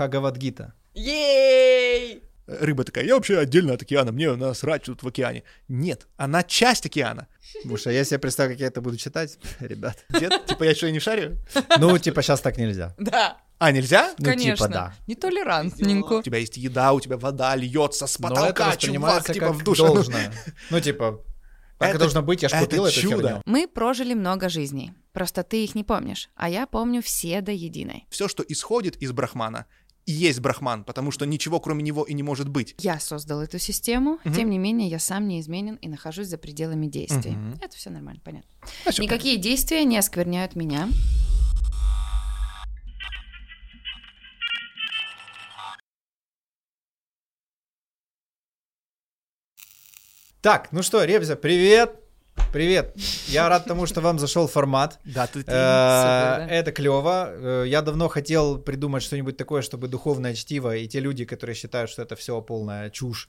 Бхагавадгита. Ей! Рыба такая, я вообще отдельно от океана, мне насрать тут в океане. Нет, она часть океана. Слушай, а я себе представляю, как я это буду читать, ребят. Нет, типа я что, и не шарю? Ну, типа, сейчас так нельзя. Да, А, нельзя? Ну, конечно. типа, да. Нетолерантненько. У тебя есть еда, у тебя вода льется с Но это потолка, чувак, типа как в душе. должное. Ну, типа, так Это- должно быть, я ж это купил эту чудо. Мы прожили много жизней. Просто ты их не помнишь, а я помню все до единой. Все, что исходит из брахмана, и есть брахман, потому что ничего кроме него и не может быть. Я создал эту систему, Мгм. тем не менее я сам неизменен и нахожусь за пределами действий. Мгм. Это все нормально, понятно. А Никакие действия не оскверняют меня. Так, ну что, Ребзя, привет. Привет. Я рад тому, что вам зашел формат. Да, ты, ты- Э, да. Это клево. Э, Я давно хотел придумать что-нибудь такое, чтобы духовное чтиво и те люди, которые считают, что это все полная чушь,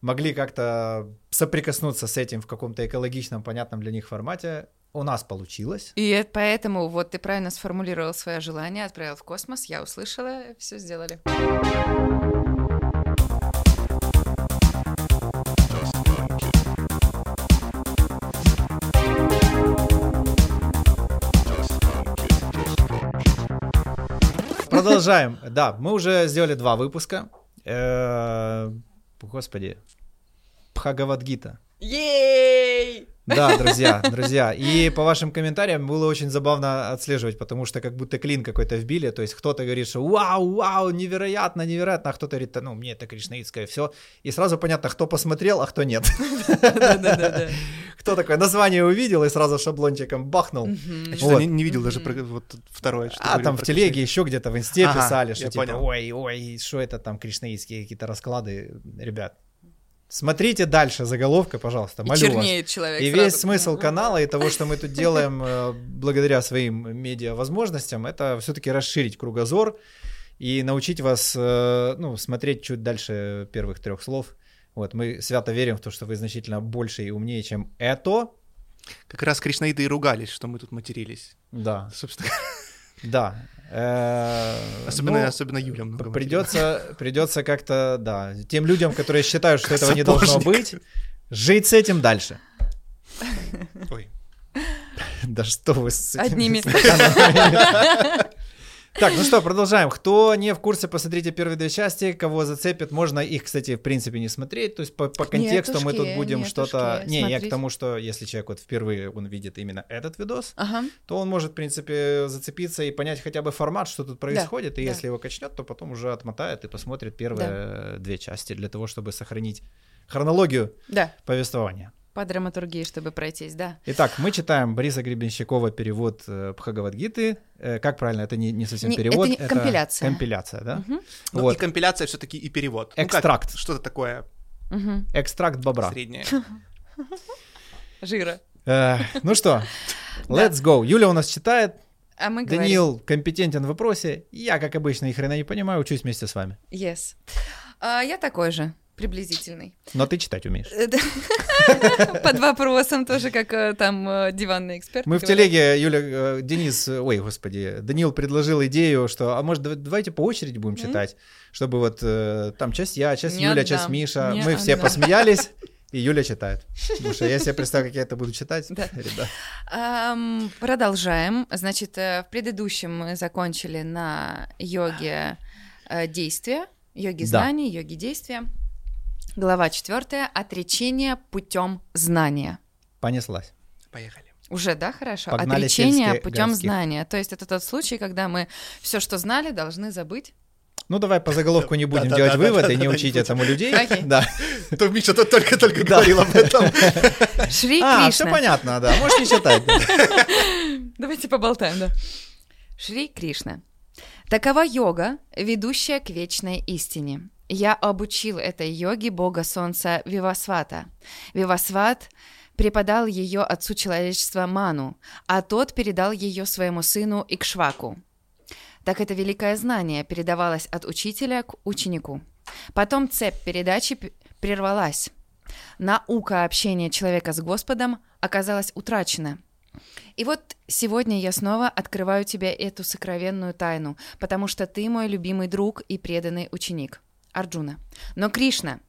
могли как-то соприкоснуться с этим в каком-то экологичном, понятном для них формате. У нас получилось. И это поэтому вот ты правильно сформулировал свое желание, отправил в космос, я услышала, все сделали. Продолжаем. Да, мы уже сделали два выпуска. Э, Господи. Пхагавадгита. Ей! Да, друзья, друзья. И по вашим комментариям было очень забавно отслеживать, потому что как будто клин какой-то вбили. То есть кто-то говорит, что вау, вау, невероятно, невероятно, а кто-то говорит, «Да ну, мне это кришнаитское все. И сразу понятно, кто посмотрел, а кто нет. Кто такое название увидел и сразу шаблончиком бахнул. Я не, видел даже второе. что А там в телеге еще где-то в инсте писали, что типа, ой, ой, что это там кришнаитские какие-то расклады. Ребят, смотрите дальше заголовка, пожалуйста, И молю вас. чернеет человек И сразу. весь смысл канала и того, что мы тут делаем э, благодаря своим медиа возможностям, это все-таки расширить кругозор и научить вас э, ну, смотреть чуть дальше первых трех слов. Вот, мы свято верим в то, что вы значительно больше и умнее, чем это. Как раз кришнаиты и ругались, что мы тут матерились. Да, Собственно, да. Э, особенно, ну, особенно Юля много. Придется, придется как-то, да, тем людям, которые считают, что этого не должно быть, жить с этим дальше. Ой. Да что вы с этими Одними. Так, ну что, продолжаем. Кто не в курсе, посмотрите первые две части. Кого зацепит, можно их, кстати, в принципе, не смотреть. То есть по, по контексту мы тут Нетушки, будем что-то... нетушки, Не, я к смотреть. тому, что если человек вот впервые он видит именно этот видос, Ага. то он может, в принципе, зацепиться и понять хотя бы формат, что тут происходит. и да. если его качнет, то потом уже отмотает и посмотрит первые две части для того, чтобы сохранить хронологию Да, повествования. По драматургии, чтобы пройтись, да. Итак, мы читаем Бориса Гребенщикова перевод э, Бхагавадгиты. Э, как правильно? Это не, не совсем Не- перевод. это не- компиляция. Компиляция, да? Мгм. Ну, Вот. и компиляция все-таки и перевод. Ну, Экстракт. что-то такое Мгм. Экстракт бобра. среднее. Жира. Э, ну что, let's go. Юля у нас читает. А мы говорим... Даниил компетентен в вопросе. Я, как обычно, ни хрена не понимаю, учусь вместе с вами. Yes. А, я такой же, приблизительный. Но ты читать умеешь. Э. Под вопросом тоже, как э, там э, диванный эксперт. Мы в телеге, Юля, Денис, ой, господи, Даниил предложил идею, что, а может, дав- давайте по очереди будем читать, чтобы вот там часть я, часть Юля, часть Миша. Мы все посмеялись, и Юля читает. Потому что я себе представляю, как я это буду читать. Да. Ам, продолжаем. Значит, в предыдущем мы закончили на йоге действия, йоге Да. знаний, йоге действия. Глава четвертая. Отречение путем знания. Понеслась. Поехали. Уже, да, хорошо? Погнали Отречение путем городских. знания. То есть это тот случай, когда мы все, что знали, должны забыть. Ну, давай по заголовку не будем Да-да-да, делать выводы и да-да-да, не учить этому людей. Да. То Миша тут только-только говорил об этом. Шри А, все Кришна. понятно, да. Можешь не читать. Давайте поболтаем, да. Шри Кришна. Такова йога, ведущая к вечной истине. Я обучил этой йоге бога солнца Вивасвата. Вивасват преподал ее отцу человечества Ману, а тот передал ее своему сыну Икшваку. Так это великое знание передавалось от учителя к ученику. Потом цепь передачи прервалась. Наука общения человека с Господом оказалась утрачена. И вот сегодня я снова открываю тебе эту сокровенную тайну, потому что ты мой любимый друг и преданный ученик. Арджуна. Но Кришна,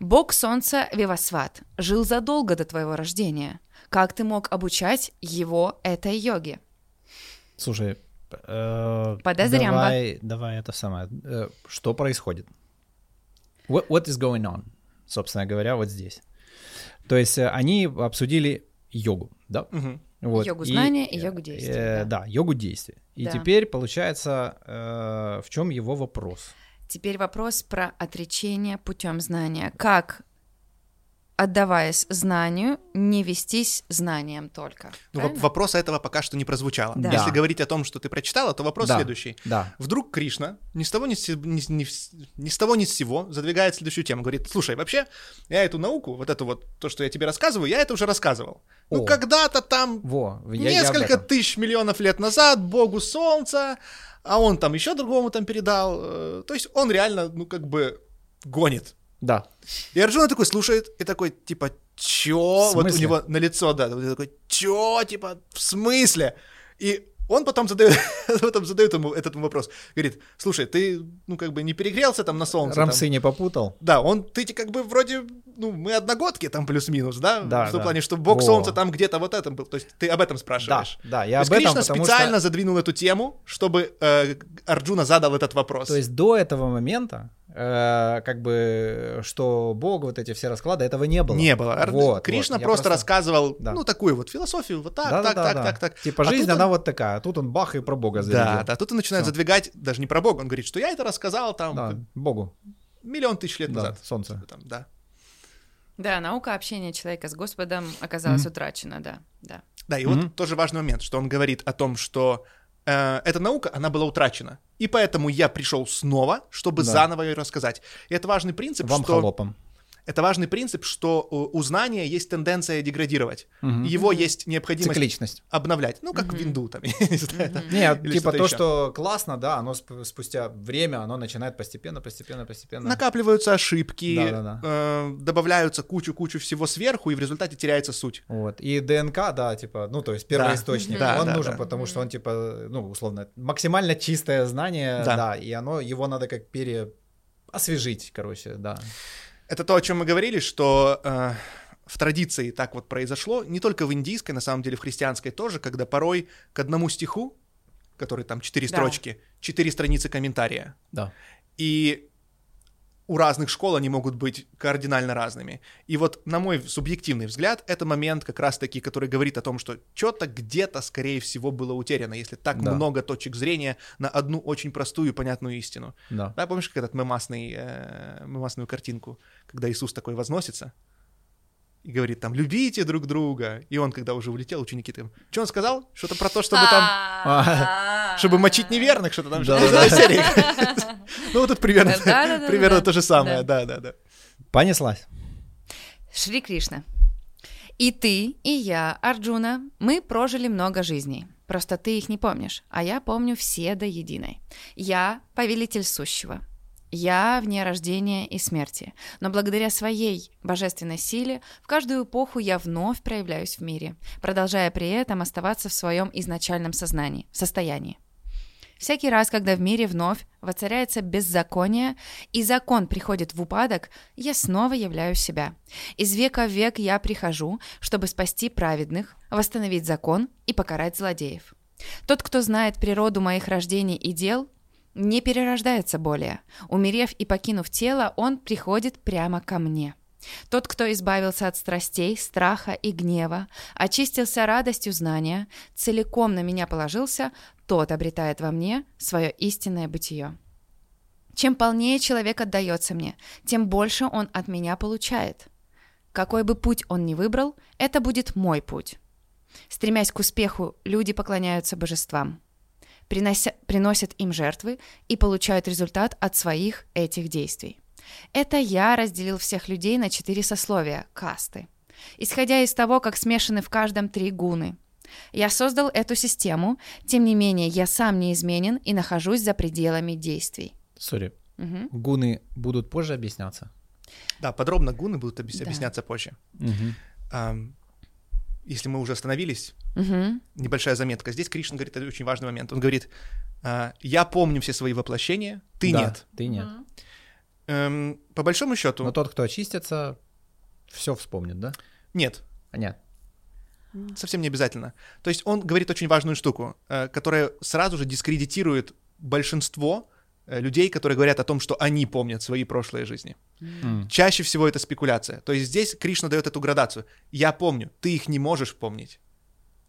бог солнца Вивасват, жил задолго до твоего рождения. Как ты мог обучать его этой йоге? Слушай, э, давай, давай это самое. э, Что происходит? What, what is going on? Собственно говоря, вот здесь. То есть э, они обсудили йогу, да? Вот. Йогу знания и йогу действия, э, да. да, йогу действия. И Да. теперь получается, э, в чем его вопрос? Теперь вопрос про отречение путем знания. Как, отдаваясь знанию, не вестись знанием только? Ну, Правильно? воп- вопроса этого пока что не прозвучало. Да. Если Да. говорить о том, что ты прочитала, то вопрос Да. следующий. Да. Вдруг Кришна ни с того ни с, ни ни ни с того ни с сего задвигает следующую тему. Говорит, слушай, вообще, я эту науку, вот эту вот, то, что я тебе рассказываю, я это уже рассказывал. Ну, О. когда-то там, Во, я, я несколько этом. тысяч миллионов лет назад, богу солнца, а он там еще другому там передал. э, То есть он реально, ну, как бы гонит. Да. И Арджуна такой слушает и такой, типа, чё? Вот у него на лицо, да, вот такой, чё? Типа, в смысле? И он потом задает, потом задает ему этот вопрос. Говорит, слушай, ты, ну, как бы не перегрелся там на солнце? там?» Рамсы не попутал. Да, он, ты как бы вроде, ну, мы одногодки там плюс-минус, да? Да, В том да. плане, что бог Во. солнца там где-то вот этом был. То есть ты об этом Да, спрашиваешь. да, я То есть об этом, Кришна специально что... задвинул эту тему, чтобы э, Арджуна задал этот вопрос. То есть до этого момента, э, как бы, что Бог, вот эти все расклады, этого не было. Не было. Вот, Кришна вот, я просто, рассказывал, Да. ну, такую вот философию, вот так, Да, так, да, так, да, так, да. так. Типа А жизнь, он- она вот такая, а тут он бах и про Бога зарядил. Да, да, тут он начинает Всё. задвигать, даже не про Бога, он говорит, что я это рассказал там Да, Богу, миллион тысяч лет да, назад. солнце. Там, да. Да, наука общения человека с Господом оказалась утрачена, да, да. Да, и Мгм. вот тоже важный момент, что он говорит о том, что э, эта наука, она была утрачена. И поэтому я пришел снова, чтобы Да. заново ее рассказать. И это важный принцип, Вам что... холопом. Это важный принцип, что у у знания есть тенденция деградировать. Мгм. Его есть необходимость Цикличность. обновлять. Ну, как Мгм. винду там, я не знаю. да. Нет, Или типа то, что классно, да, оно сп- спустя время, оно начинает постепенно, постепенно, постепенно. Накапливаются ошибки, э, добавляются кучу-кучу всего сверху, и в результате теряется суть. Вот. И ДНК, да, типа, ну, то есть первоисточник, Да, он да, нужен, да. потому что он, типа, ну, условно, максимально чистое знание, Да. да, и оно, его надо как пере... освежить, короче, да. Это то, о чем мы говорили, что э, в традиции так вот произошло, не только в индийской, на самом деле в христианской тоже, когда порой к одному стиху, который там четыре Да. строчки, четыре страницы комментария, Да. и у разных школ они могут быть кардинально разными. И вот, на мой субъективный взгляд, это момент как раз-таки, который говорит о том, что что-то где-то, скорее всего, было утеряно, если так Да. много точек зрения на одну очень простую и понятную истину. Да. Да, помнишь, как этот мемасный, э, мемасную картинку, когда Иисус такой возносится и говорит там, любите друг друга. И он, когда уже улетел, ученики там, что он сказал? Что-то про то, чтобы там, А, чтобы мочить неверных, что-то там. Ну, вот тут примерно, Да, да, да, примерно да. то же самое, Да. да, да, да. Понеслась. Шри Кришна. И ты, и я, Арджуна, мы прожили много жизней. Просто ты их не помнишь, а я помню все до единой. Я — повелитель сущего. Я вне рождения и смерти, но благодаря своей божественной силе в каждую эпоху я вновь проявляюсь в мире, продолжая при этом оставаться в своем изначальном сознании, состоянии. Всякий раз, когда в мире вновь воцаряется беззаконие, и закон приходит в упадок, я снова являю себя. Из века в век я прихожу, чтобы спасти праведных, восстановить закон и покарать злодеев. Тот, кто знает природу моих рождений и дел, не перерождается более. Умерев и покинув тело, он приходит прямо ко мне. Тот, кто избавился от страстей, страха и гнева, очистился радостью знания, целиком на меня положился, тот обретает во мне свое истинное бытие. Чем полнее человек отдается мне, тем больше он от меня получает. Какой бы путь он ни выбрал, это будет мой путь. Стремясь к успеху, люди поклоняются божествам, принося, приносят им жертвы и получают результат от своих этих действий. Это я разделил всех людей на четыре сословия – касты. Исходя из того, как смешаны в каждом три гуны. Я создал эту систему, тем не менее я сам неизменен и нахожусь за пределами действий. Сори. Мгм. Гуны будут позже объясняться? Да, подробно гуны будут объяс- Да. объясняться позже. Ам, если мы уже остановились, Мгм. небольшая заметка. Здесь Кришна говорит это очень важный момент. Он говорит, а, я помню все свои воплощения, ты Да, нет. Ты нет. Эм, по большому счету, Но тот, кто очистится, все вспомнит, да? нет. А, нет. Совсем не обязательно. То есть он говорит очень важную штуку, э, которая сразу же дискредитирует большинство людей, которые говорят о том, что они помнят свои прошлые жизни. М. Чаще всего это спекуляция. То есть здесь Кришна дает эту градацию. Я помню, ты их не можешь помнить.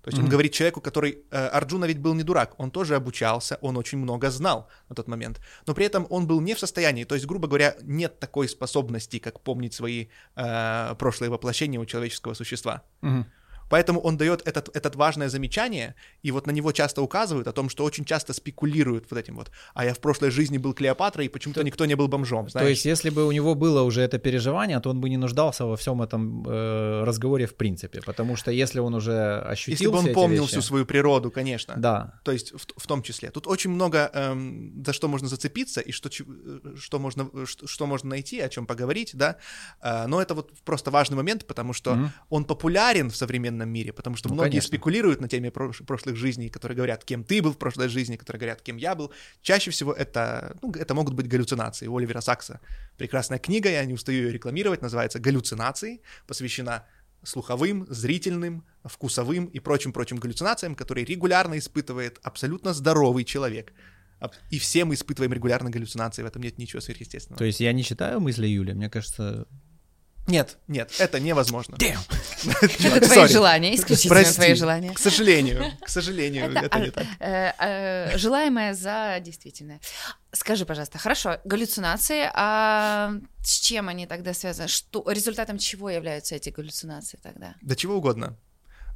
То есть он Мгм. говорит человеку, который... э, Арджуна ведь был не дурак, он тоже обучался, он очень много знал на тот момент. Но при этом он был не в состоянии, то есть, грубо говоря, нет такой способности, как помнить свои э, прошлые воплощения у человеческого существа. Мгм. Поэтому он дает этот, этот важное замечание, и вот на него часто указывают о том, что очень часто спекулируют вот этим вот. А я в прошлой жизни был Клеопатрой, и почему-то никто не был бомжом, знаешь? То есть, если бы у него было уже это переживание, то он бы не нуждался во всем этом э, разговоре в принципе. Потому что если он уже ощутил Если бы он помнил вещи- всю свою природу, конечно. Да. То есть в, в том числе. Тут очень много эм, за что можно зацепиться и что, э, что, можно, что, что можно найти, о чем поговорить, да. Э, но это вот просто важный момент, потому что Мгм. он популярен в современном мире, потому что Ну, многие конечно. спекулируют на теме прош- прошлых жизней, которые говорят, кем ты был в прошлой жизни, которые говорят, кем я был. Чаще всего это, ну, это могут быть галлюцинации. У Оливера Сакса прекрасная книга, я не устаю ее рекламировать, называется «Галлюцинации», посвящена слуховым, зрительным, вкусовым и прочим-прочим галлюцинациям, которые регулярно испытывает абсолютно здоровый человек. И все мы испытываем регулярно галлюцинации, в этом нет ничего сверхъестественного. То есть я не читаю мысли Юли, мне кажется... Нет, нет, это невозможно. Это твои желания, исключительно твои желания. К сожалению, к сожалению, это не так. Э, э, Желаемое за действительное. Скажи, пожалуйста, хорошо, галлюцинации, а с чем они тогда связаны? Что, результатом чего являются эти галлюцинации тогда? Да чего угодно.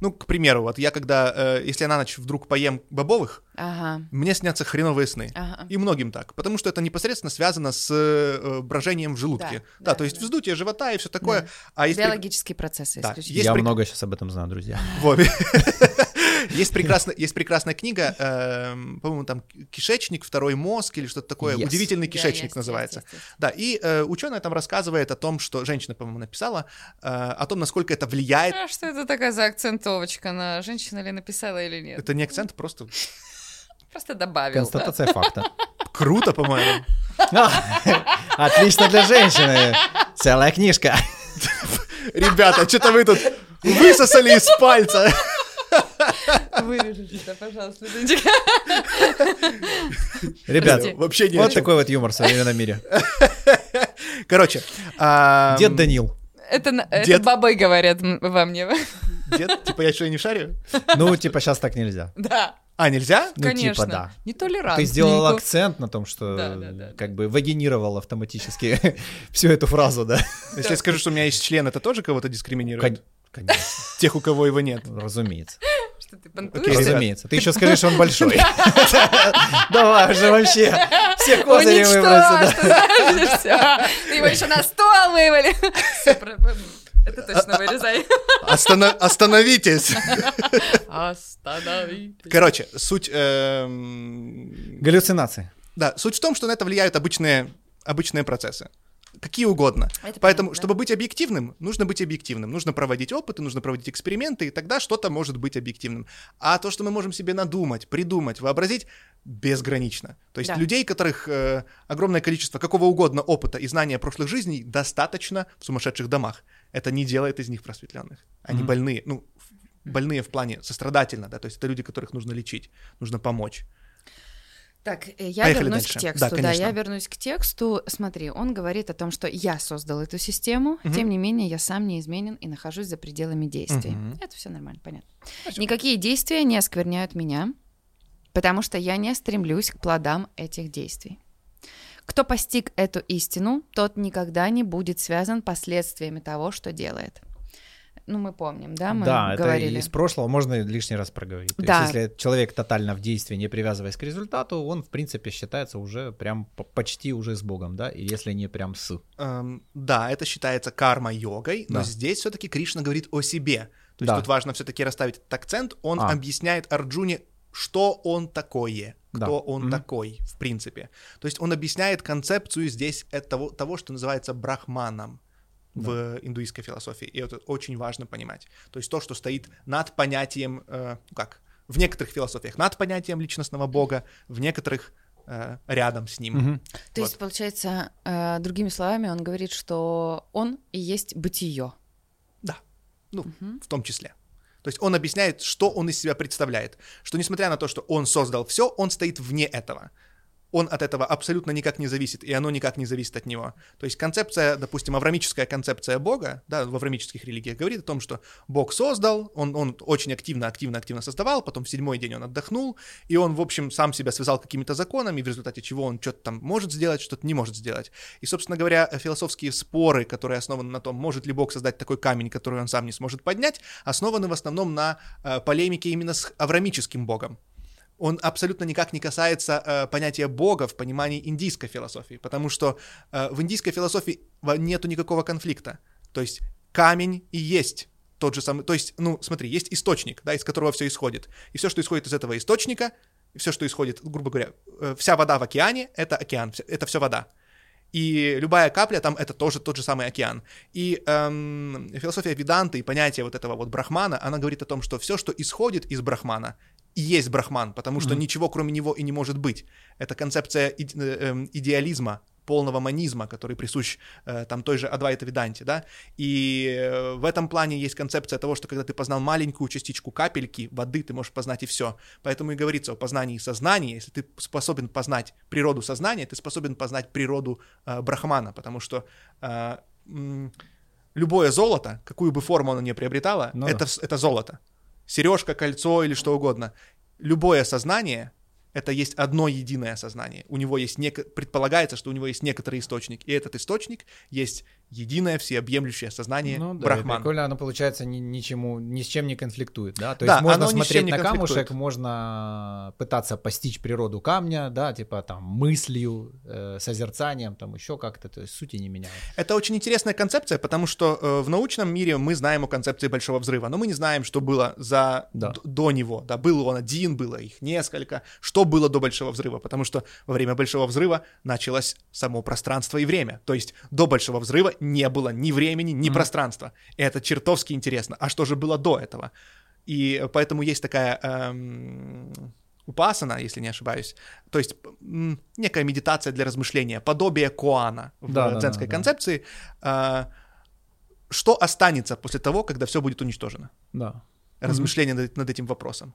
Ну, к примеру, вот я когда, э, если я на ночь вдруг поем бобовых, Ага, мне снятся хреновые сны. ага. И многим так, потому что это непосредственно связано с э, брожением в желудке. Да, Да, да, то есть да. вздутие живота и все такое. Да. А есть, прек- Биологические процессы Да. Есть я прик- много сейчас об этом знаю, друзья. Вот. Есть прекрасная, есть прекрасная книга, эм, по-моему, там кишечник, второй мозг или что-то такое. Yes. Удивительный Да, кишечник есть, называется. есть, есть, есть. Да, и э, ученая там рассказывает о том, что женщина, по-моему, написала э, о том, насколько это влияет. А что это такая за акцентовочка на женщина ли написала или нет? Это не акцент, просто Просто добавил. да. Констатация факта. круто, по-моему. Отлично для женщины. Целая книжка. Ребята, что-то вы тут высосали из пальца. Вырежите это, пожалуйста. Ребят. Вообще не вот такой вот юмор в современном мире. Короче. Дед Данил. Это, это Дед. бабы говорят во мне. Дед? Типа я что, не шарю? Ну, типа, сейчас так нельзя. Да, А, нельзя? Ну, конечно. типа, да. Нетолерантненько. Ты сделал акцент на том, что Да, да, да, как бы вагинировал автоматически всю эту фразу, да? Если я скажу, что у меня есть член, это тоже кого-то дискриминирует? Кон- Конечно, Тех, у кого его нет. разумеется. Что ты понтуешься? Разумеется. Ты еще скажи, что он большой. Давай уже вообще все козыри всё. Ты его еще на стол вывали. Это точно вырезай. Остана- Остановитесь! Остановитесь. Короче, суть... эм, Галлюцинации. Да, суть в том, что на это влияют обычные, обычные процессы. Какие угодно. Это Поэтому, понятно, чтобы быть объективным, нужно быть объективным. Нужно проводить опыты, нужно проводить эксперименты, и тогда что-то может быть объективным. А то, что мы можем себе надумать, придумать, вообразить, безгранично. То есть Да. людей, которых э, огромное количество какого угодно опыта и знания прошлых жизней, достаточно в сумасшедших домах. Это не делает из них просветленных. Они Мгм. больные. Ну, больные в плане сострадательно, да, то есть это люди, которых нужно лечить, нужно помочь. Так, э, я Поехали вернусь дальше. к тексту. Да, Да, конечно. я вернусь к тексту. Смотри, он говорит о том, что я создал эту систему, Мгм. тем не менее я сам неизменен и нахожусь за пределами действий. Мгм. Это все нормально, понятно. Никакие действия не оскверняют меня, потому что я не стремлюсь к плодам этих действий. Кто постиг эту истину, тот никогда не будет связан последствиями того, что делает. Ну, мы помним, да, мы да, говорили. это из прошлого можно лишний раз проговорить. То Да. есть, если человек тотально в действии, не привязываясь к результату, он, в принципе, считается уже прям по- почти уже с Богом, да, и если не прям с. Эм, да, это считается карма-йогой, но Да. здесь все-таки Кришна говорит о себе. То есть Да. тут важно все-таки расставить этот акцент. Он А. объясняет Арджуне, что он такое, Да. кто он Мгм. такой, в принципе. То есть он объясняет концепцию здесь этого, того, что называется брахманом. В индуистской философии, и это очень важно понимать. То есть то, что стоит над понятием, э, ну как, в некоторых философиях над понятием личностного бога, в некоторых э, рядом с ним. Мгм. То есть, получается, э, другими словами, он говорит, что он и есть бытие. Да, ну, в том числе. То есть он объясняет, что он из себя представляет. Что несмотря на то, что он создал все, он стоит вне этого. Он от этого абсолютно никак не зависит, и оно никак не зависит от него. То есть концепция, допустим, аврамическая концепция Бога, да, в аврамических религиях говорит о том, что Бог создал, он, он очень активно, активно, активно создавал, потом в седьмой день он отдохнул, и он, в общем, сам себя связал какими-то законами, в результате чего он что-то там может сделать, что-то не может сделать. И, собственно говоря, философские споры, которые основаны на том, может ли Бог создать такой камень, который он сам не сможет поднять, основаны в основном на э, полемике именно с аврамическим Богом он абсолютно никак не касается э, понятия Бога в понимании индийской философии, потому что э, в индийской философии нету никакого конфликта. То есть камень и есть тот же самый, то есть, ну, смотри, есть источник, да, из которого все исходит. И все, что исходит из этого источника, все, что исходит, грубо говоря, э, вся вода в океане, это океан, это все вода. И любая капля там это тоже тот же самый океан. И эм, философия Веданты и понятие вот этого вот брахмана, она говорит о том, что все, что исходит из брахмана, и есть брахман, потому что ничего кроме него и не может быть. Это концепция иде- э, эм, идеализма, полного манизма, который присущ э, там той же Адвайта Веданте, да, и э, в этом плане есть концепция того, что когда ты познал маленькую частичку капельки воды, ты можешь познать и все. Поэтому и говорится о познании сознания. Если ты способен познать природу сознания, ты способен познать природу э, брахмана, потому что э, м, любое золото, какую бы форму оно ни приобретало, Ну это, да. это золото. Сережка, кольцо или что угодно. Любое сознание это есть одно единое сознание. У него есть неко... предполагается, что у него есть некоторый источник, и этот источник есть единое всеобъемлющее сознание Ну да, Брахман. прикольно, оно, получается, ни, ничему, ни с чем не конфликтует, да? То Да, есть можно смотреть на камушек, можно пытаться постичь природу камня, да, типа там мыслью, э, созерцанием, там еще как-то, то есть сути не меняет. Это очень интересная концепция, потому что э, в научном мире мы знаем о концепции большого взрыва, но мы не знаем, что было за Да. до него. Да, был он один, было их несколько. Что было до большого взрыва? Потому что во время большого взрыва началось само пространство и время. То есть до большого взрыва не было ни времени, ни пространства. И это чертовски интересно. А что же было до этого? И поэтому есть такая эм, упасана, если не ошибаюсь, то есть м, некая медитация для размышления, подобие коана в Да, дзенской да, да. концепции. А, что останется после того, когда все будет уничтожено? Да. Размышление над, над этим вопросом.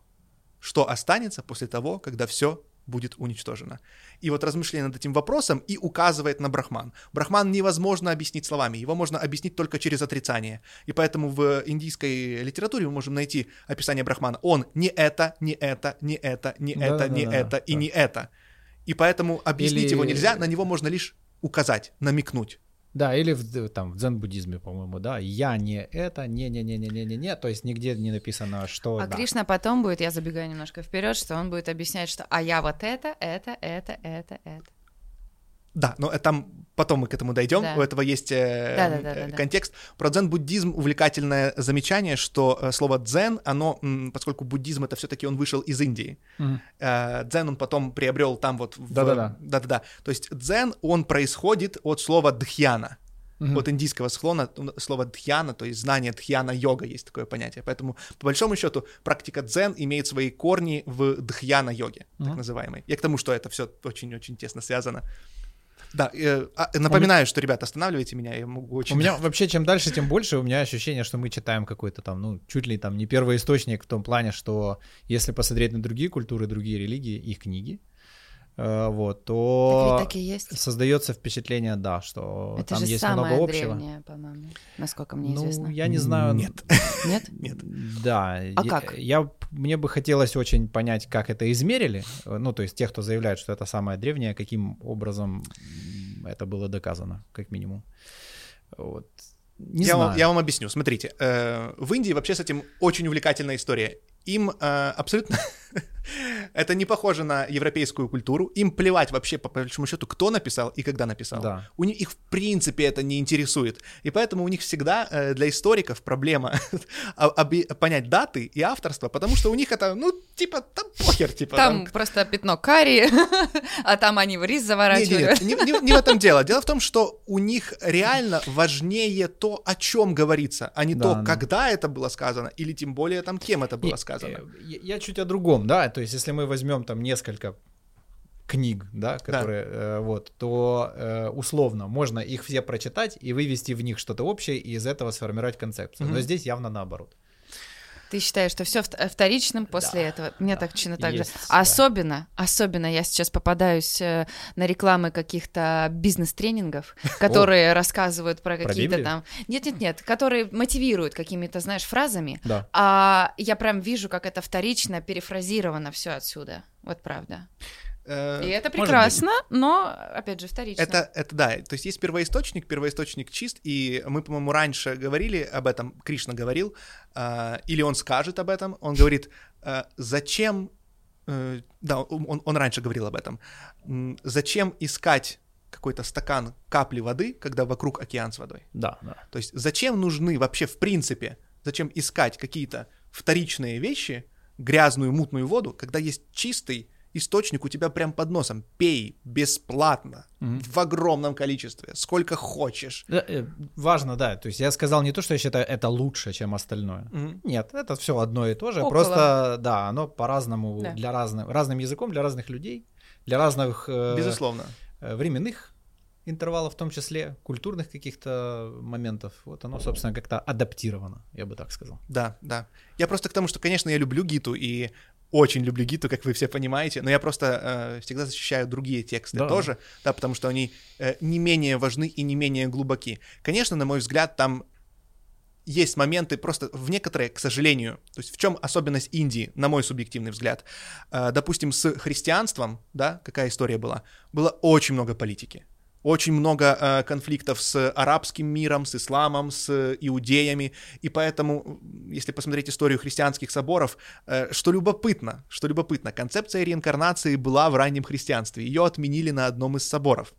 Что останется после того, когда все будет уничтожено? И вот размышление над этим вопросом и указывает на Брахман. Брахман невозможно объяснить словами, его можно объяснить только через отрицание. И поэтому в индийской литературе мы можем найти описание Брахмана. Он не это, не это, не это, не это, не Да-да-да-да, это и да. не это. И поэтому объяснить Или- его нельзя, на него можно лишь указать, намекнуть. Да, или в, там, в дзен-буддизме, по-моему, да, я не это, не-не-не-не-не-не, то есть нигде не написано, что... А да. Кришна потом будет, я забегаю немножко вперед, что он будет объяснять, что а я вот это, это, это, это, это. Да, но это там потом мы к этому дойдем. Да. У этого есть э, Да-да-да-да-да. э, контекст. Про дзен-буддизм увлекательное замечание, что э, слово дзен, оно, м, поскольку буддизм это все-таки он вышел из Индии, Мгм. э, дзен он потом приобрел там вот. в- Да-да-да. Да-да-да. То есть дзен он происходит от слова дхьяна. Мгм. От индийского слона, слова дхьяна, то есть знание дхьяна-йога есть такое понятие. Поэтому, по большому счету, практика дзен имеет свои корни в дхьяна-йоге, так Мгм. называемой. Я к тому, что это все очень-очень тесно связано. Да, э, а, напоминаю, что, ребята, останавливайте меня, я могу очень... У меня вообще, чем дальше, тем больше у меня ощущение, что мы читаем какой-то там, ну, чуть ли там не первый источник в том плане, что если посмотреть на другие культуры, другие религии, их книги, вот, Так то так и есть. создается впечатление, да, что Это там же есть самое много общего. древнее, по-моему, насколько мне Ну, известно. я не знаю. Нет. Нет? Нет. Да. А я- как? Я, мне бы хотелось очень понять, как это измерили. Ну, то есть тех, кто заявляет, что это самое древнее, каким образом это было доказано, как минимум. Вот. Не я, знаю. Вам, я вам объясню. Смотрите, э, в Индии вообще с этим очень увлекательная история. Им э, абсолютно Это не похоже на европейскую культуру. Им плевать вообще, по большому счету, кто написал и когда написал. Да. У них, их, в принципе, это не интересует. И поэтому у них всегда э, для историков проблема понять даты и авторство, потому что у них это, ну, типа, там похер, типа. Там просто пятно карри, а там они в рис заворачивают. не, не, не- не в этом дело. Дело в том, что у них реально важнее то, о чем говорится, а не Да, то, да. когда это было сказано, или тем более там кем это было сказано. э, Я, я чуть о другом, да, то есть если мы возьмем там несколько книг, да, которые, э, вот, то э, условно можно их все прочитать и вывести в них что-то общее и из этого сформировать концепцию. Но Мгм. здесь явно наоборот. Ты считаешь, что все вторичным после Да, этого? Мне да, так точно так же. есть, да. Особенно, особенно я сейчас попадаюсь э, на рекламы каких-то бизнес-тренингов, которые рассказывают про Про какие-то там... Нет-нет-нет, которые мотивируют какими-то, знаешь, фразами. Да. А я прям вижу, как это вторично, перефразировано все отсюда. Вот правда. Э, И это прекрасно, но, опять же, вторично. Это, это да, то есть есть первоисточник, первоисточник чист, и мы, по-моему, раньше говорили об этом, Кришна говорил, а, или он скажет об этом, он говорит, а, зачем, э, да, он, он раньше говорил об этом, зачем искать какой-то стакан капли воды, когда вокруг океан с водой? Да, да. То есть зачем нужны вообще в принципе, зачем искать какие-то вторичные вещи, грязную мутную воду, когда есть чистый источник у тебя прям под носом. Пей бесплатно, Мгм. в огромном количестве, сколько хочешь. Да, э, Важно, да. То есть я сказал не то, что я считаю это лучше, чем остальное. Мгм. Нет, это все одно и то же. Около. Просто, да, оно по-разному, Да. для разных, разным языком, для разных людей, для разных э, Безусловно. э, временных интервалов, в том числе культурных каких-то моментов. Вот оно, собственно, как-то адаптировано, я бы так сказал. Да, да. Я просто к тому, что, конечно, я люблю Гиту и очень люблю Гиту, как вы все понимаете, но я просто э, всегда защищаю другие тексты Да. тоже, да, потому что они э, не менее важны и не менее глубоки. Конечно, на мой взгляд, там есть моменты просто в некоторые, к сожалению, то есть в чем особенность Индии, на мой субъективный взгляд, Э, допустим, с христианством, да, какая история была, было очень много политики. Очень много э, конфликтов с арабским миром, с исламом, с иудеями, и поэтому, если посмотреть историю христианских соборов, э, что любопытно, что любопытно, концепция реинкарнации была в раннем христианстве, ее отменили на одном из соборов.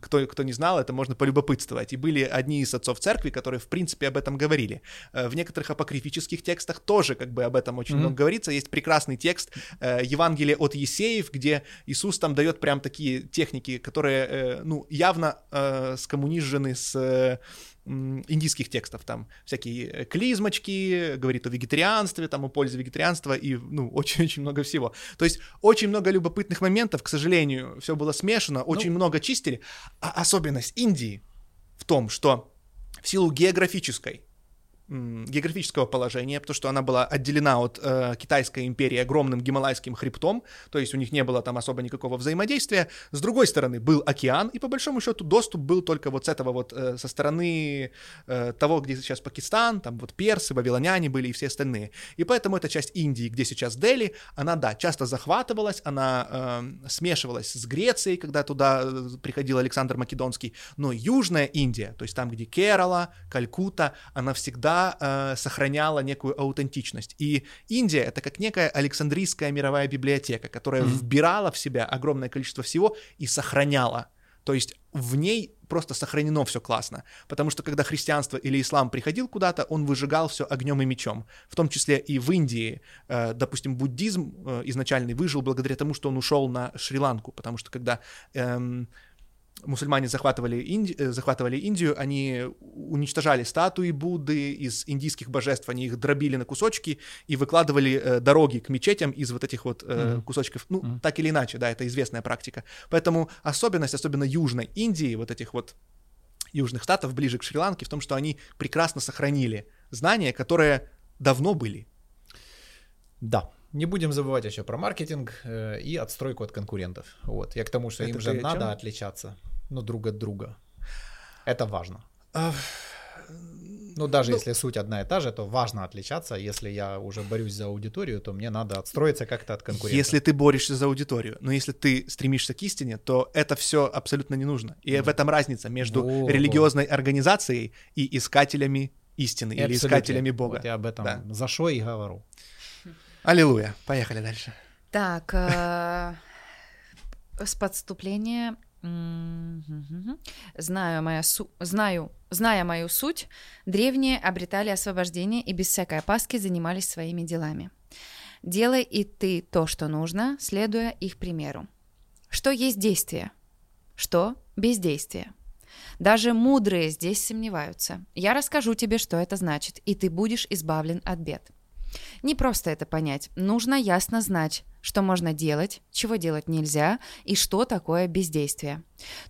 Кто, кто не знал, это можно полюбопытствовать. И были одни из отцов церкви, которые, в принципе, об этом говорили. Э, В некоторых апокрифических текстах тоже как бы об этом очень Мгм. много говорится. Есть прекрасный текст э, Евангелие от Есеев, где Иисус там дает прям такие техники, которые, э, ну, явно э, скоммунизжены с э, индийских текстов. Там всякие э, клизмочки, говорит о вегетарианстве, там о пользе вегетарианства и, ну, очень-очень много всего. То есть очень много любопытных моментов, к сожалению, все было смешано, очень много чистили. А особенность Индии в том, что в силу географической географического положения, потому что она была отделена от э, Китайской империи огромным гималайским хребтом, то есть у них не было там особо никакого взаимодействия. С другой стороны был океан, и по большому счету доступ был только вот с этого вот, э, со стороны э, того, где сейчас Пакистан, там вот персы, вавилоняне были и все остальные. И поэтому эта часть Индии, где сейчас Дели, она, да, часто захватывалась, она э, смешивалась с Грецией, когда туда э, приходил Александр Македонский, но Южная Индия, то есть там, где Керала, Калькутта, она всегда э, сохраняла некую аутентичность. И Индия — это как некая Александрийская мировая библиотека, которая Мгм. вбирала в себя огромное количество всего и сохраняла. То есть в ней просто сохранено все классно. Потому что когда христианство или ислам приходил куда-то, он выжигал все огнем и мечом. В том числе и в Индии, э, допустим, буддизм э, изначальный выжил благодаря тому, что он ушел на Шри-Ланку. Потому что когда эм, мусульмане захватывали, Инди- э, захватывали Индию, они уничтожали статуи Будды из индийских божеств, они их дробили на кусочки и выкладывали э, дороги к мечетям из вот этих вот э, Мгм. кусочков. Ну, Мгм. так или иначе, да, это известная практика. Поэтому особенность, особенно Южной Индии, вот этих вот южных штатов ближе к Шри-Ланке, в том, что они прекрасно сохранили знания, которые давно были. Да. Не будем забывать еще про маркетинг э, и отстройку от конкурентов. Вот. Я к тому, что Это им же надо отличаться, ну, друг от друга. Это важно. Ну, даже Ну- если суть одна и та же, то важно отличаться. Если я уже борюсь за аудиторию, то мне надо отстроиться как-то от конкурентов. Если ты борешься за аудиторию, но если ты стремишься к истине, то это все абсолютно не нужно. И в этом разница между Во-во. религиозной организацией и искателями истины или Абсолютно. искателями Бога. Вот я об этом Да. за что и говорю. Аллилуйя. Поехали дальше. Так, э, с подступления. Знаю, моя су... Знаю, зная мою суть, древние обретали освобождение и без всякой опаски занимались своими делами. Делай и ты то, что нужно, следуя их примеру. Что есть действие? Что бездействие? Даже мудрые здесь сомневаются. Я расскажу тебе, что это значит, и ты будешь избавлен от бед. Не просто это понять. Нужно ясно знать, что можно делать, чего делать нельзя и что такое бездействие.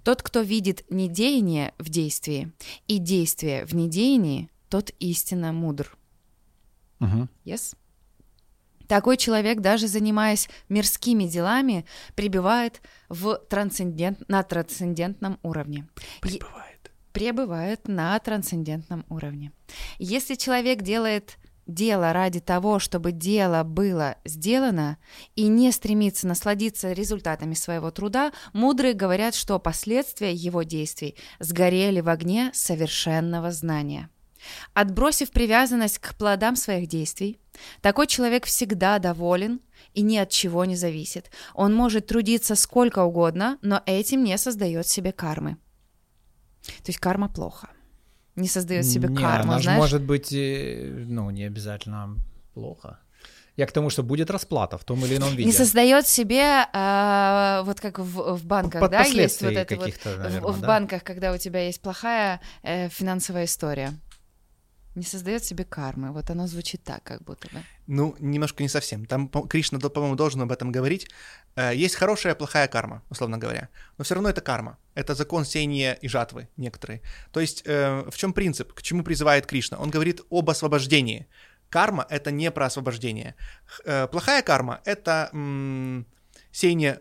Тот, кто видит недеяние в действии и действие в недеянии, тот истинно мудр. Мгм. Yes? Такой человек, даже занимаясь мирскими делами, пребывает в трансцендент... на трансцендентном уровне. Е- Прибывает. пребывает на трансцендентном уровне. Если человек делает дело ради того, чтобы дело было сделано, и не стремится насладиться результатами своего труда, мудрые говорят, что последствия его действий сгорели в огне совершенного знания. Отбросив привязанность к плодам своих действий, такой человек всегда доволен и ни от чего не зависит. Он может трудиться сколько угодно, но этим не создает себе кармы. То есть карма плохо. Не создает себе Не, карму, она знаешь? может быть, э, ну, не обязательно плохо. Я к тому, что будет расплата в том или ином виде. Не создает себе, а, вот как в, в банках, Под да, есть вот это вот в- наверное, в, да? банках, когда у тебя есть плохая э, финансовая история. Не создает себе кармы. Вот оно звучит так, как будто бы. Ну, немножко не совсем. Там Кришна, по-моему, должен об этом говорить. Э, Есть хорошая и плохая карма, условно говоря. Но все равно это карма. Это закон сеяния и жатвы некоторые. То есть э, в чем принцип? К чему призывает Кришна? Он говорит об освобождении. Карма — это не про освобождение. Э, Плохая карма — это сеяние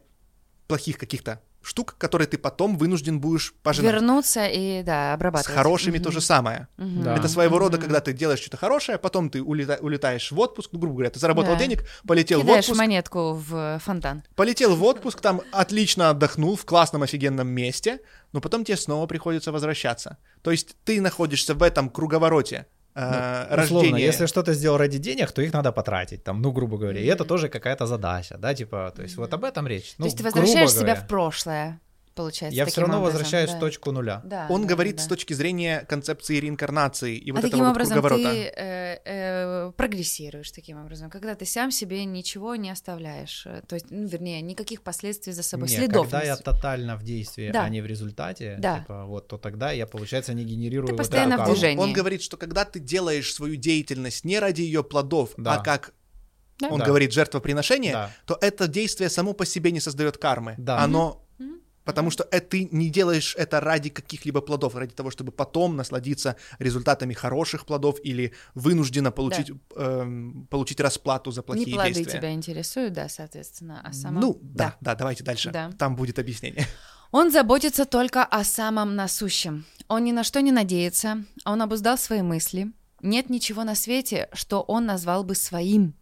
плохих каких-то штук, которые ты потом вынужден будешь пожинать. Вернуться и, да, С обрабатывать. хорошими Мгм. то же самое. Мгм. Да. Это своего рода, Мгм. когда ты делаешь что-то хорошее, потом ты улета- улетаешь в отпуск, ну, грубо говоря, ты заработал Да. денег, полетел в Кидаешь отпуск, монетку в фонтан. полетел в отпуск, там отлично отдохнул в классном офигенном месте, но потом тебе снова приходится возвращаться. То есть ты находишься в этом круговороте э, Ну, Условно, если что-то сделал ради денег, то их надо потратить, там, ну, грубо говоря. И это тоже какая-то задача, да, типа, то есть вот об этом речь. То Ну, есть ты возвращаешь себя говоря. в прошлое, получается. Я все равно образом, возвращаюсь да. в точку нуля. Да, Он да, говорит да. с точки зрения концепции реинкарнации и вот а этого таким вот образом круговорота. ты э, э, прогрессируешь таким образом, когда ты сам себе ничего не оставляешь, э, то есть, ну, вернее, никаких последствий за собой, Не, следов. когда я тотально в действии, Да. а не в результате, Да. типа, вот, то тогда я, получается, не генерирую Ты вот постоянно в движении. Он говорит, что когда ты делаешь свою деятельность не ради ее плодов, Да. а как Да. он Да. говорит жертвоприношение, Да. то это действие само по себе не создает кармы. Да. Оно. Потому что э- ты не делаешь это ради каких-либо плодов, ради того, чтобы потом насладиться результатами хороших плодов или вынужденно получить, эм, получить расплату за плохие Не плоды действия. тебя интересуют, да, соответственно, а сама... Ну, да, да, давайте дальше. Да. Там будет объяснение. Он заботится только о самом насущем. Он ни на что не надеется, а он обуздал свои мысли. Нет ничего на свете, что он назвал бы своим.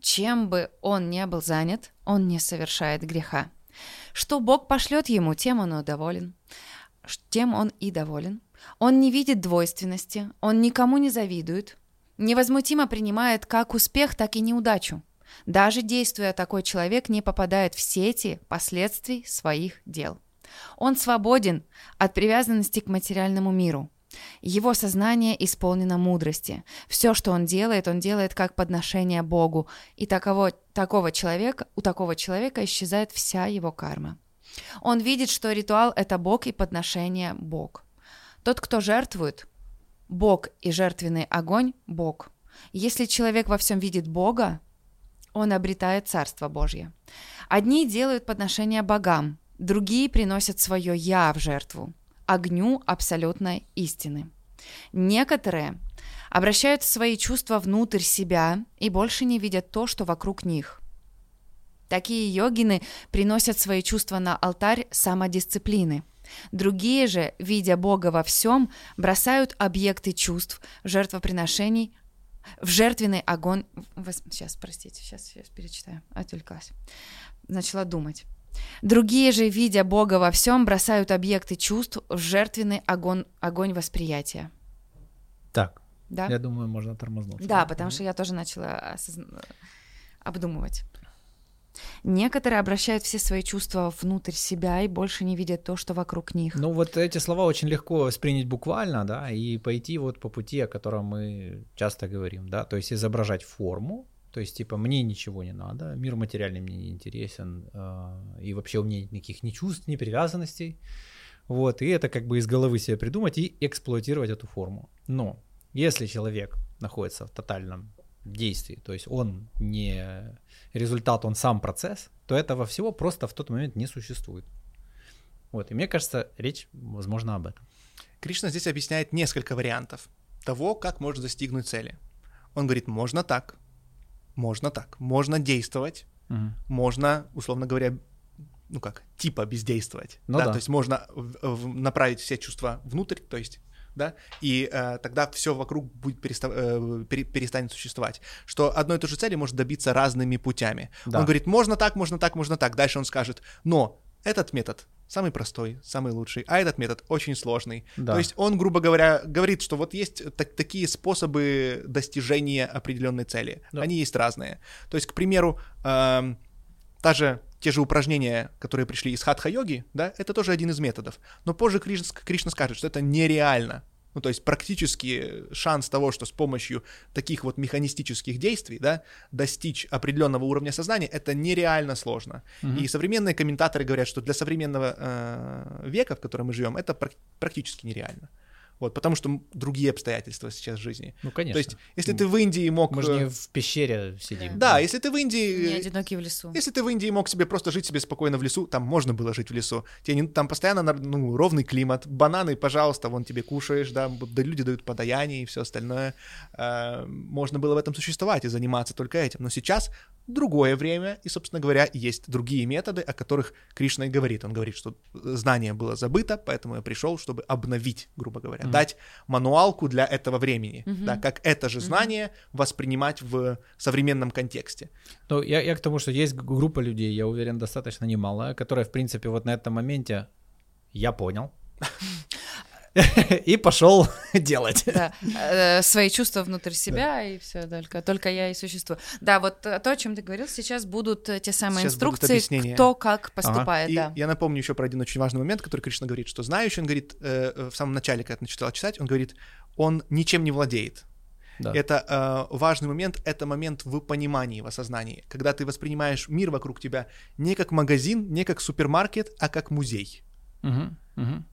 Чем бы он не был занят, он не совершает греха. Что Бог пошлет ему, тем он и доволен. Тем он и доволен. Он не видит двойственности, он никому не завидует, невозмутимо принимает как успех, так и неудачу. Даже действуя такой человек не попадает в сети последствий своих дел. Он свободен от привязанности к материальному миру. Его сознание исполнено мудрости. Все, что он делает, он делает как подношение Богу. И таково, такого человека, у такого человека исчезает вся его карма. Он видит, что ритуал – это Бог и подношение – Бог. Тот, кто жертвует, Бог и жертвенный огонь – Бог. Если человек во всем видит Бога, он обретает Царство Божье. Одни делают подношения богам, другие приносят свое «я» в жертву, огню абсолютной истины. Некоторые обращают свои чувства внутрь себя и больше не видят то, что вокруг них. Такие йогины приносят свои чувства на алтарь самодисциплины. Другие же, видя Бога во всем, бросают объекты чувств, жертвоприношений в жертвенный огонь... Сейчас, простите, сейчас, сейчас перечитаю. Отвлеклась. Начала думать. Другие же, видя Бога во всем, бросают объекты чувств в жертвенный огонь, огонь восприятия. Так, Да? я думаю, можно тормознуть. Да, потому что я тоже начала осозна- обдумывать. Некоторые обращают все свои чувства внутрь себя и больше не видят то, что вокруг них. Ну вот эти слова очень легко воспринять буквально, да, и пойти вот по пути, о котором мы часто говорим, да, то есть изображать форму, то есть типа мне ничего не надо, мир материальный мне не интересен, э, и вообще у меня никаких ни чувств, ни привязанностей, вот, и это как бы из головы себе придумать и эксплуатировать эту форму. Но если человек находится в тотальном действий, то есть он не результат, он сам процесс, то этого всего просто в тот момент не существует. Вот, и мне кажется, речь, возможно, об этом. Кришна здесь объясняет несколько вариантов того, как можно достигнуть цели. Он говорит, можно так, можно так, можно действовать, угу. можно, условно говоря, ну как, типа бездействовать. Ну да, да. То есть можно в, в, направить все чувства внутрь, то есть да, и э, тогда все вокруг будет переста- э, пере- перестанет существовать. Что одной и той же цели может добиться разными путями. Да. Он говорит, можно так, можно так, можно так. Дальше он скажет, но этот метод самый простой, самый лучший, а этот метод очень сложный. Да. То есть он, грубо говоря, говорит, что вот есть так, такие способы достижения определенной цели. Да. Они есть разные. То есть, к примеру, э, та же те же упражнения, которые пришли из хатха-йоги, да, это тоже один из методов. Но позже Кришна, Кришна скажет, что это нереально. Ну, то есть практически шанс того, что с помощью таких вот механистических действий, да, достичь определенного уровня сознания, это нереально сложно. Угу. И современные комментаторы говорят, что для современного э, века, в котором мы живем, это практически нереально. Вот, потому что другие обстоятельства сейчас в жизни. Ну, конечно. То есть, если ты в Индии мог... Мы же не э, в пещере сидим. Да, если ты в Индии... Не одинокий в лесу. Если ты в Индии мог себе просто жить себе спокойно в лесу, там можно было жить в лесу. Тебе не, там постоянно ну, ровный климат, бананы, пожалуйста, вон тебе кушаешь, да, да люди дают подаяние и все остальное. Э, можно было в этом существовать и заниматься только этим. Но сейчас другое время, и, собственно говоря, есть другие методы, о которых Кришна и говорит. Он говорит, что знание было забыто, поэтому я пришел, чтобы обновить, грубо говоря, mm-hmm. дать мануалку для этого времени, mm-hmm. да, как это же знание mm-hmm. воспринимать в современном контексте. Ну, я, я к тому, что есть группа людей, я уверен, достаточно немалая, которая, в принципе, вот на этом моменте я понял. и пошел делать. Да, э, свои чувства внутрь себя, и все, только, только я и существую. Да, вот то, о чем ты говорил, сейчас будут те самые инструкции, кто как поступает, да. Я напомню еще про один очень важный момент, который Кришна говорит, что знающий, он говорит, э, в самом начале, когда начинал читать, он говорит, он ничем не владеет. Да. Это э, важный момент, это момент в понимании, в осознании, когда ты воспринимаешь мир вокруг тебя не как магазин, не как супермаркет, а как музей. Угу, угу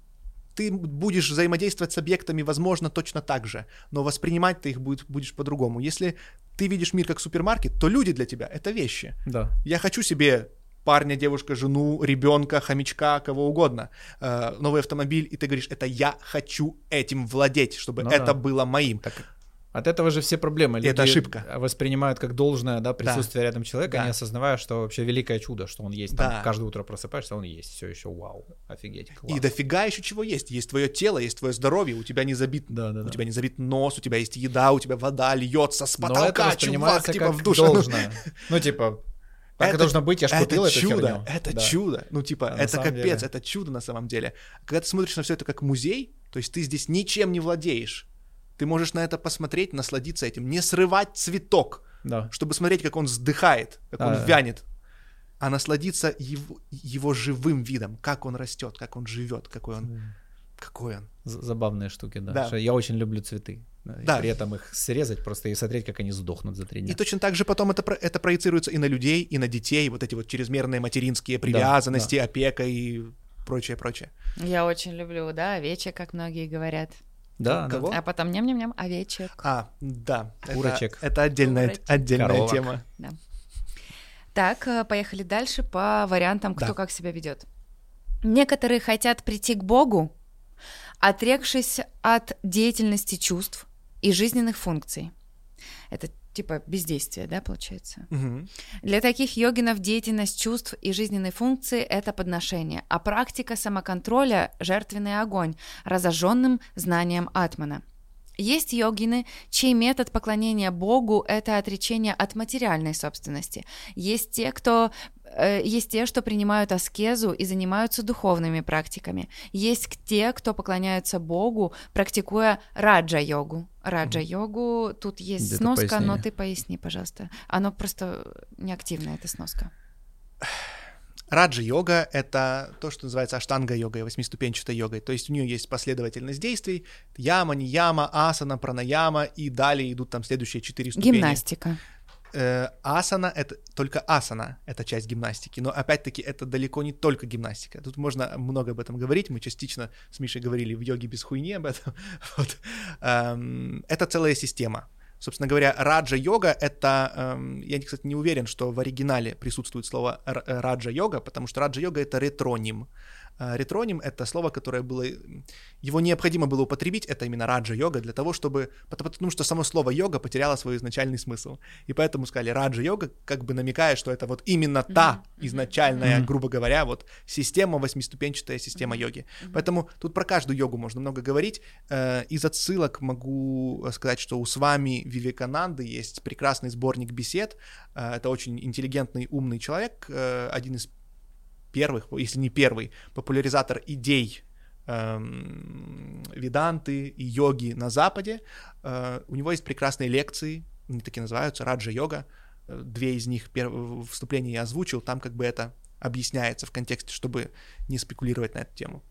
ты будешь взаимодействовать с объектами, возможно, точно так же, но воспринимать ты их будет, будешь по-другому. Если ты видишь мир как супермаркет, то люди для тебя — это вещи. Да. Я хочу себе парня, девушка, жену, ребенка, хомячка, кого угодно, э, новый автомобиль, и ты говоришь, это я хочу этим владеть, чтобы ну, это да. было моим. Так, от этого же все проблемы. Люди это ошибка. воспринимают как должное да, присутствие да. рядом человека, да. не осознавая, что вообще великое чудо, что он есть. Там, да. Каждое утро просыпаешься, он есть. Все еще вау, офигеть. Класс. И дофига еще чего есть. Есть твое тело, есть твое здоровье, у тебя не забит, да, да, у да. тебя не забит нос, у тебя есть еда, у тебя вода льется с потолка, Но это чувак, типа в душе. Должное. Ну, типа, так это, должно быть, я ж купил это чудо, херню. Это да. чудо. Ну, типа, а это капец, деле... это чудо на самом деле. Когда ты смотришь на все это как музей, то есть ты здесь ничем не владеешь. Ты можешь на это посмотреть, насладиться этим, не срывать цветок, да. чтобы смотреть, как он вздыхает, как да, он да. вянет, а насладиться его, его живым видом, как он растет, как он живет, какой он, какой он. Забавные штуки, да. да. я очень люблю цветы. Да. И при этом их срезать просто и смотреть, как они сдохнут за три дня. И точно так же потом это, это проецируется и на людей, и на детей, вот эти вот чрезмерные материнские привязанности, да, да. опека и прочее, прочее. Я очень люблю, да, овечья, как многие говорят. Да, Кого? Да. А потом ням-ням-ням, овечек. А, да. Курочек. Это, это отдельная, Курочек. отдельная Коровок. тема. Да. Так, э, поехали дальше по вариантам, кто да. как себя ведет. Некоторые хотят прийти к Богу, отрекшись от деятельности чувств и жизненных функций. Это типа бездействие, да, получается. Угу. Для таких йогинов деятельность чувств и жизненной функции – это подношение, а практика самоконтроля – жертвенный огонь, разожженным знанием атмана. Есть йогины, чей метод поклонения Богу – это отречение от материальной собственности. Есть те, кто есть те, что принимают аскезу и занимаются духовными практиками. Есть те, кто поклоняются Богу, практикуя раджа-йогу. Раджа-йогу, тут есть Где сноска, но ты поясни, пожалуйста. Оно просто неактивная, эта сноска. Раджа-йога — это то, что называется аштанга-йогой, восьмиступенчатой йогой. То есть у нее есть последовательность действий, яма, нияма, асана, пранаяма, и далее идут там следующие четыре ступени. Гимнастика. Э, асана — это только асана, это часть гимнастики, но опять-таки это далеко не только гимнастика. Тут можно много об этом говорить, мы частично с Мишей говорили в йоге без хуйни об этом. Вот. Эм, это целая система. Собственно говоря, раджа-йога — это... Эм, я, кстати, не уверен, что в оригинале присутствует слово р- раджа-йога, потому что раджа-йога — это ретроним. Э, Ретроним — это слово, которое было... Его необходимо было употребить, это именно раджа-йога, для того, чтобы... Потому что само слово йога потеряло свой изначальный смысл. И поэтому сказали раджа-йога, как бы намекая, что это вот именно та изначальная, грубо говоря, вот система, восьмиступенчатая система йоги. Поэтому тут про каждую йогу можно много говорить. Э, Из отсылок могу сказать, что у с вами Вивекананды есть прекрасный сборник бесед. Э, Это очень интеллигентный, умный человек, один из первых, если не первый, популяризатор идей эм, веданты и йоги на Западе. Э, у него есть прекрасные лекции, они такие называются, раджа-йога. Э, Две из них пер- вступление я озвучил, там как бы это объясняется в контексте, чтобы не спекулировать на эту тему.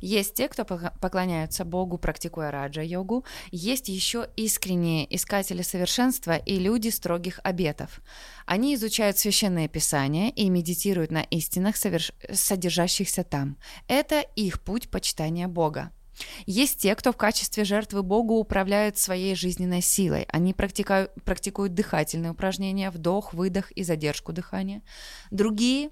Есть те, кто пок- поклоняются Богу, практикуя раджа-йогу. Есть еще искренние искатели совершенства и люди строгих обетов. Они изучают священное писание и медитируют на истинах, соверш- содержащихся там. Это их путь почитания Бога. Есть те, кто в качестве жертвы Богу управляют своей жизненной силой. Они практикают, практикуют дыхательные упражнения, вдох, выдох и задержку дыхания. Другие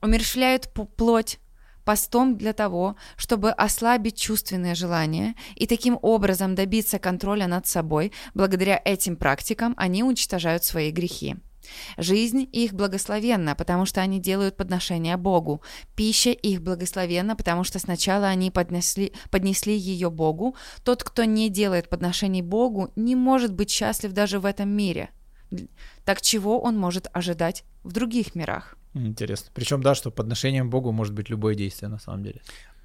умерщвляют плоть постом для того, чтобы ослабить чувственные желания и таким образом добиться контроля над собой. Благодаря этим практикам они уничтожают свои грехи. Жизнь их благословенна, потому что они делают подношение Богу. Пища их благословенна, потому что сначала они поднесли, поднесли ее Богу. Тот, кто не делает подношений Богу, не может быть счастлив даже в этом мире. Так чего он может ожидать в других мирах? Интересно. Причем, да, что подношением Богу может быть любое действие на самом деле.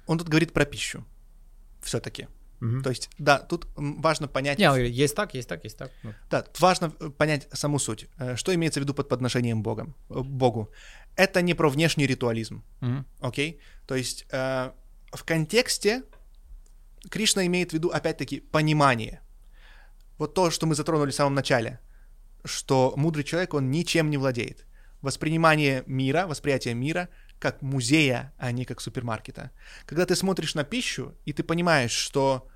Он тут говорит про пищу. Все-таки. Мгм. То есть, да, тут важно понять. Не, говорит, есть так, есть так, есть так. Ну, Да, тут важно э, понять саму суть. Э, Что имеется в виду под подношением Богом, э, Богу? Это не про внешний ритуализм, мгм. окей? То есть э, в контексте Кришна имеет в виду, опять-таки, понимание. Вот то, что мы затронули в самом начале, что мудрый человек, он ничем не владеет. Воспринимание мира, восприятие мира как музея, а не как супермаркета. Когда ты смотришь на пищу, и ты понимаешь, что,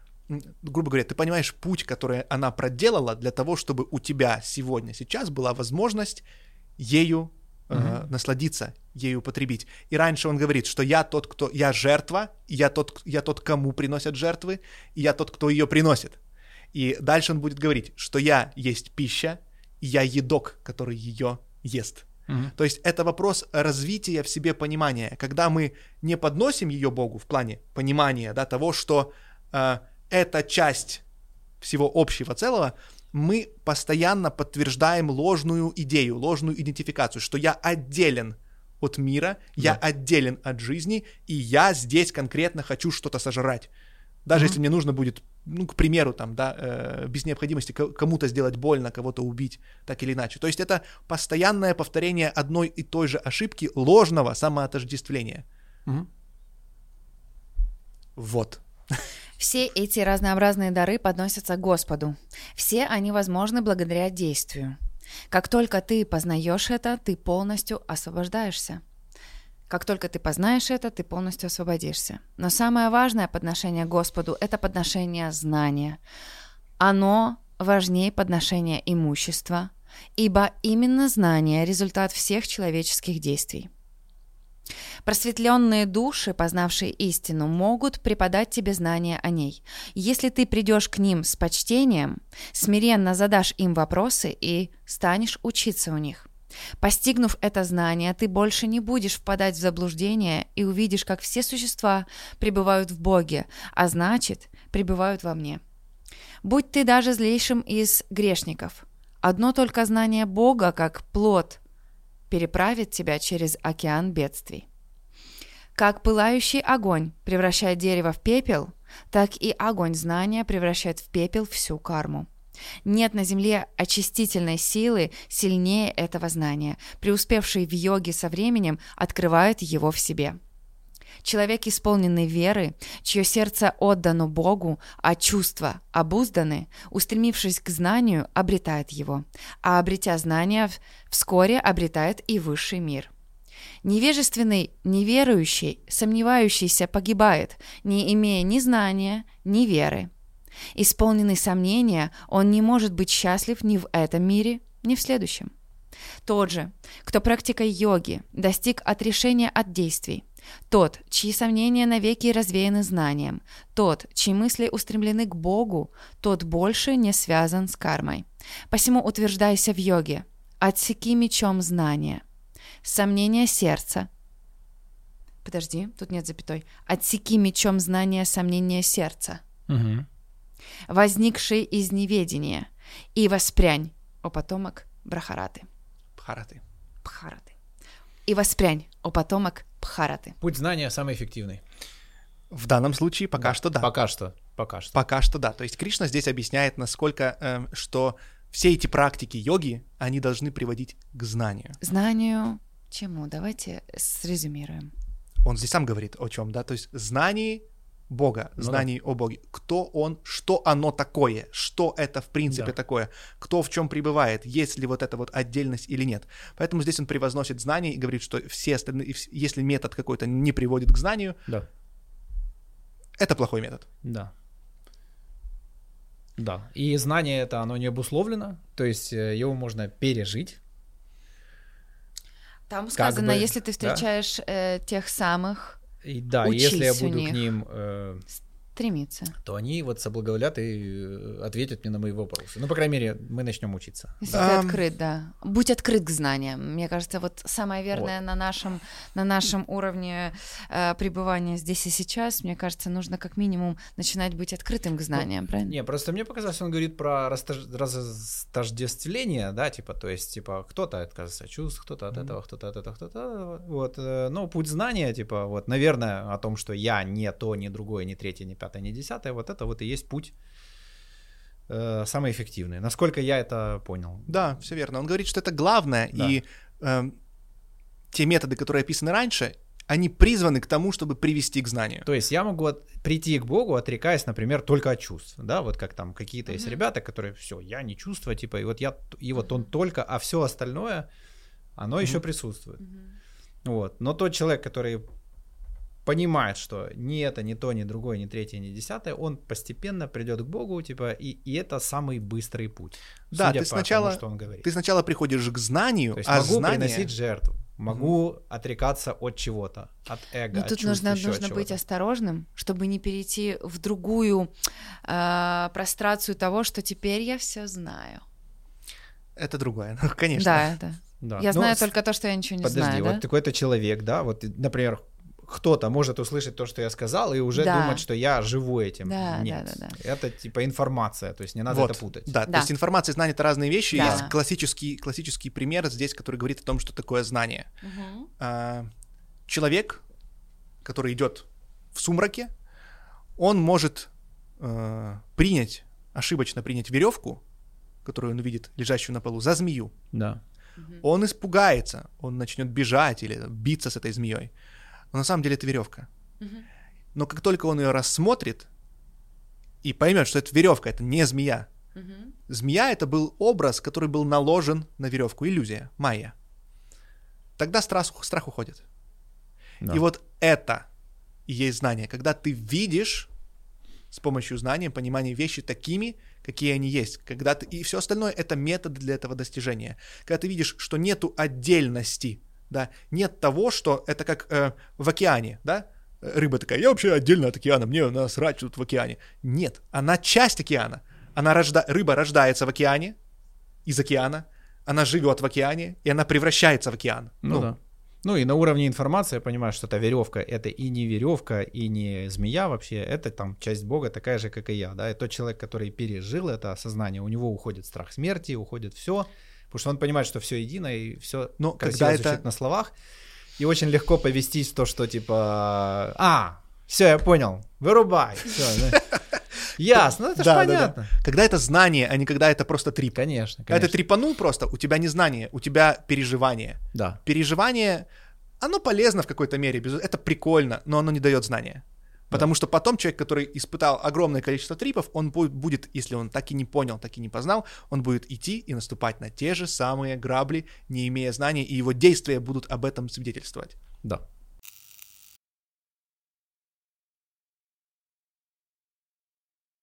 грубо говоря, ты понимаешь путь, который она проделала для того, чтобы у тебя сегодня, сейчас была возможность ею э, насладиться, ею употребить. И раньше он говорит, что я тот, кто... Я жертва, я тот, я тот, кому приносят жертвы, и я тот, кто ее приносит. И дальше он будет говорить, что я есть пища, и я едок, который ее ест. То есть это вопрос развития в себе понимания. Когда мы не подносим ее Богу в плане понимания да, того, что э, это часть всего общего целого, мы постоянно подтверждаем ложную идею, ложную идентификацию, что я отделен от мира, я Да. отделен от жизни, и я здесь конкретно хочу что-то сожрать. Даже Мгм. если мне нужно будет, ну, к примеру, там, да, э, без необходимости ко- кому-то сделать больно, кого-то убить, так или иначе. То есть это постоянное повторение одной и той же ошибки ложного самоотождествления. Мгм. Вот. Все эти разнообразные дары подносятся Господу. Все они возможны благодаря действию. Как только ты познаешь это, ты полностью освобождаешься. Как только ты познаешь это, ты полностью освободишься. Но самое важное подношение Господу – это подношение знания. Оно важнее подношения имущества, ибо именно знание – результат всех человеческих действий. Просветленные души, познавшие истину, могут преподать тебе знания о ней. Если ты придешь к ним с почтением, смиренно задашь им вопросы и станешь учиться у них. Постигнув это знание, ты больше не будешь впадать в заблуждение и увидишь, как все существа пребывают в Боге, а значит, пребывают во мне. Будь ты даже злейшим из грешников. Одно только знание Бога, как плод, переправит тебя через океан бедствий. Как пылающий огонь превращает дерево в пепел, так и огонь знания превращает в пепел всю карму. Нет на Земле очистительной силы сильнее этого знания. Преуспевший в йоге со временем открывает его в себе. Человек, исполненный веры, чье сердце отдано Богу, а чувства обузданы, устремившись к знанию, обретает его, а обретя знания, вскоре обретает и высший мир. Невежественный, неверующий, сомневающийся погибает, не имея ни знания, ни веры. Исполненный сомнения, он не может быть счастлив ни в этом мире, ни в следующем. Тот же, кто практикой йоги достиг отрешения от действий, тот, чьи сомнения навеки развеяны знанием, тот, чьи мысли устремлены к Богу, тот больше не связан с кармой. Посему утверждайся в йоге, отсеки мечом знания. Сомнение сердца. Подожди, тут нет запятой. Отсеки мечом знания сомнения сердца. Угу. Возникшие из неведения. И воспрянь, о потомок Брахараты. Бхараты. Бхараты. И воспрянь, о потомок Бхараты. Путь знания самый эффективный. В данном случае пока что да. Пока что. Пока что. Пока что да. То есть Кришна здесь объясняет, насколько, эм, что все эти практики йоги, они должны приводить к знанию. Знанию чему? Давайте срезюмируем. Он здесь сам говорит о чем, да? То есть знании Бога, Ну знаний о Боге. Кто он, что оно такое, что это в принципе Да. такое, кто в чем пребывает, есть ли вот эта вот отдельность или нет. Поэтому здесь он превозносит знание и говорит, что все остальные, если метод какой-то не приводит к знанию, Да. это плохой метод. Да. Да. И знание это, оно не обусловлено, то есть э, его можно пережить. Там сказано, бы, если ты да. встречаешь э, тех самых, И да, если я буду к ним, э, стремиться. то они вот соблаговолят и э, ответят мне на мои вопросы. Ну, по крайней мере, мы начнем учиться. Если Ам. ты открыт, да. Будь открыт к знаниям. Мне кажется, вот самое верное на нашем, на нашем уровне э, пребывания здесь и сейчас, мне кажется, нужно как минимум начинать быть открытым к знаниям, правильно? Не, просто мне показалось, он говорит про растож- растождествление, да, типа, то есть, типа, кто-то отказывается от чувств, кто-то от Мгм. этого, кто-то от этого, кто-то от этого. Вот, э, но путь знания, типа, вот, наверное, о том, что я не то, не другое, не третье, не пятое, не десятое, вот это вот и есть путь э, самый эффективный. Насколько я это понял. Да, все верно. Он говорит, что это главное, Да. и эм, те методы, которые описаны раньше, они призваны к тому, чтобы привести к знанию. То есть я могу от- прийти к Богу, отрекаясь, например, только от чувств, да, вот как там какие-то есть Мгм. ребята, которые все, я не чувствую, типа, и вот я, и вот он только, а все остальное, оно еще Мгм. присутствует. Мгм. Вот. Но тот человек, который понимает, что ни это, ни то, ни другое, ни третье, ни десятое, он постепенно придет к Богу, типа, и, и это самый быстрый путь. Да, судя ты по сначала- тому, что он говорит. Ты сначала приходишь к знанию, То есть а могу знание... приносить жертву, могу отрекаться от чего-то, от эго, Но от тут чувств, нужно, еще от нужно быть осторожным, чтобы не перейти в другую э, прострацию того, что теперь я все знаю. Это другое, ну, конечно. Да, да. Да. Я Ну, знаю с- только то, что я ничего не Подожди, знаю. вот да? какой-то человек, да, вот, например, кто-то может услышать то, что я сказал, и уже Да. думать, что я живу этим. Да, Нет. да, да, Это типа информация, то есть не надо Вот, это путать. Да, то Да. есть информация и знание — это разные вещи. Да. Есть классический, классический пример здесь, который говорит о том, что такое знание. А, человек, который идет в сумраке, он может э, принять, ошибочно принять веревку, которую он увидит лежащую на полу, за змею. Да. Мгм. Он испугается, он начнет бежать или биться с этой змеей. Но на самом деле это веревка. Но как только он ее рассмотрит и поймет, что это веревка, это не змея. Змея это был образ, который был наложен на веревку, иллюзия, майя. Тогда страх, страх уходит. Да. И вот это и есть знание, когда ты видишь с помощью знания, понимания вещи такими, какие они есть. Когда ты... И все остальное — это методы для этого достижения. Когда ты видишь, что нету отдельности, да, нет того, что это как э, в океане, да, рыба такая, я вообще отдельно от океана, мне насрать тут в океане. Нет, она часть океана. Она рожда... Рыба рождается в океане, из океана, она живет в океане, и она превращается в океан. Ну, да. Ну и на уровне информации я понимаю, что эта веревка это и не веревка, и не змея вообще, это там часть Бога такая же, как и я, да, и тот человек, который пережил это осознание, у него уходит страх смерти, уходит все, потому что он понимает, что все едино и все Но красиво когда это- на словах, и очень легко повестись то, что типа, а, все, я понял, вырубай, да. Ясно, ну это Да, да, да. понятно. Когда это знание, а не когда это просто трип. Конечно, Когда ты конечно. трипанул просто, у тебя не знание, у тебя переживание. Да. Переживание, оно полезно в какой-то мере, это прикольно, но оно не дает знания. Потому что потом человек, который испытал огромное количество трипов, он бу- будет, если он так и не понял, так и не познал, он будет идти и наступать на те же самые грабли, не имея знаний, и его действия будут об этом свидетельствовать. Да.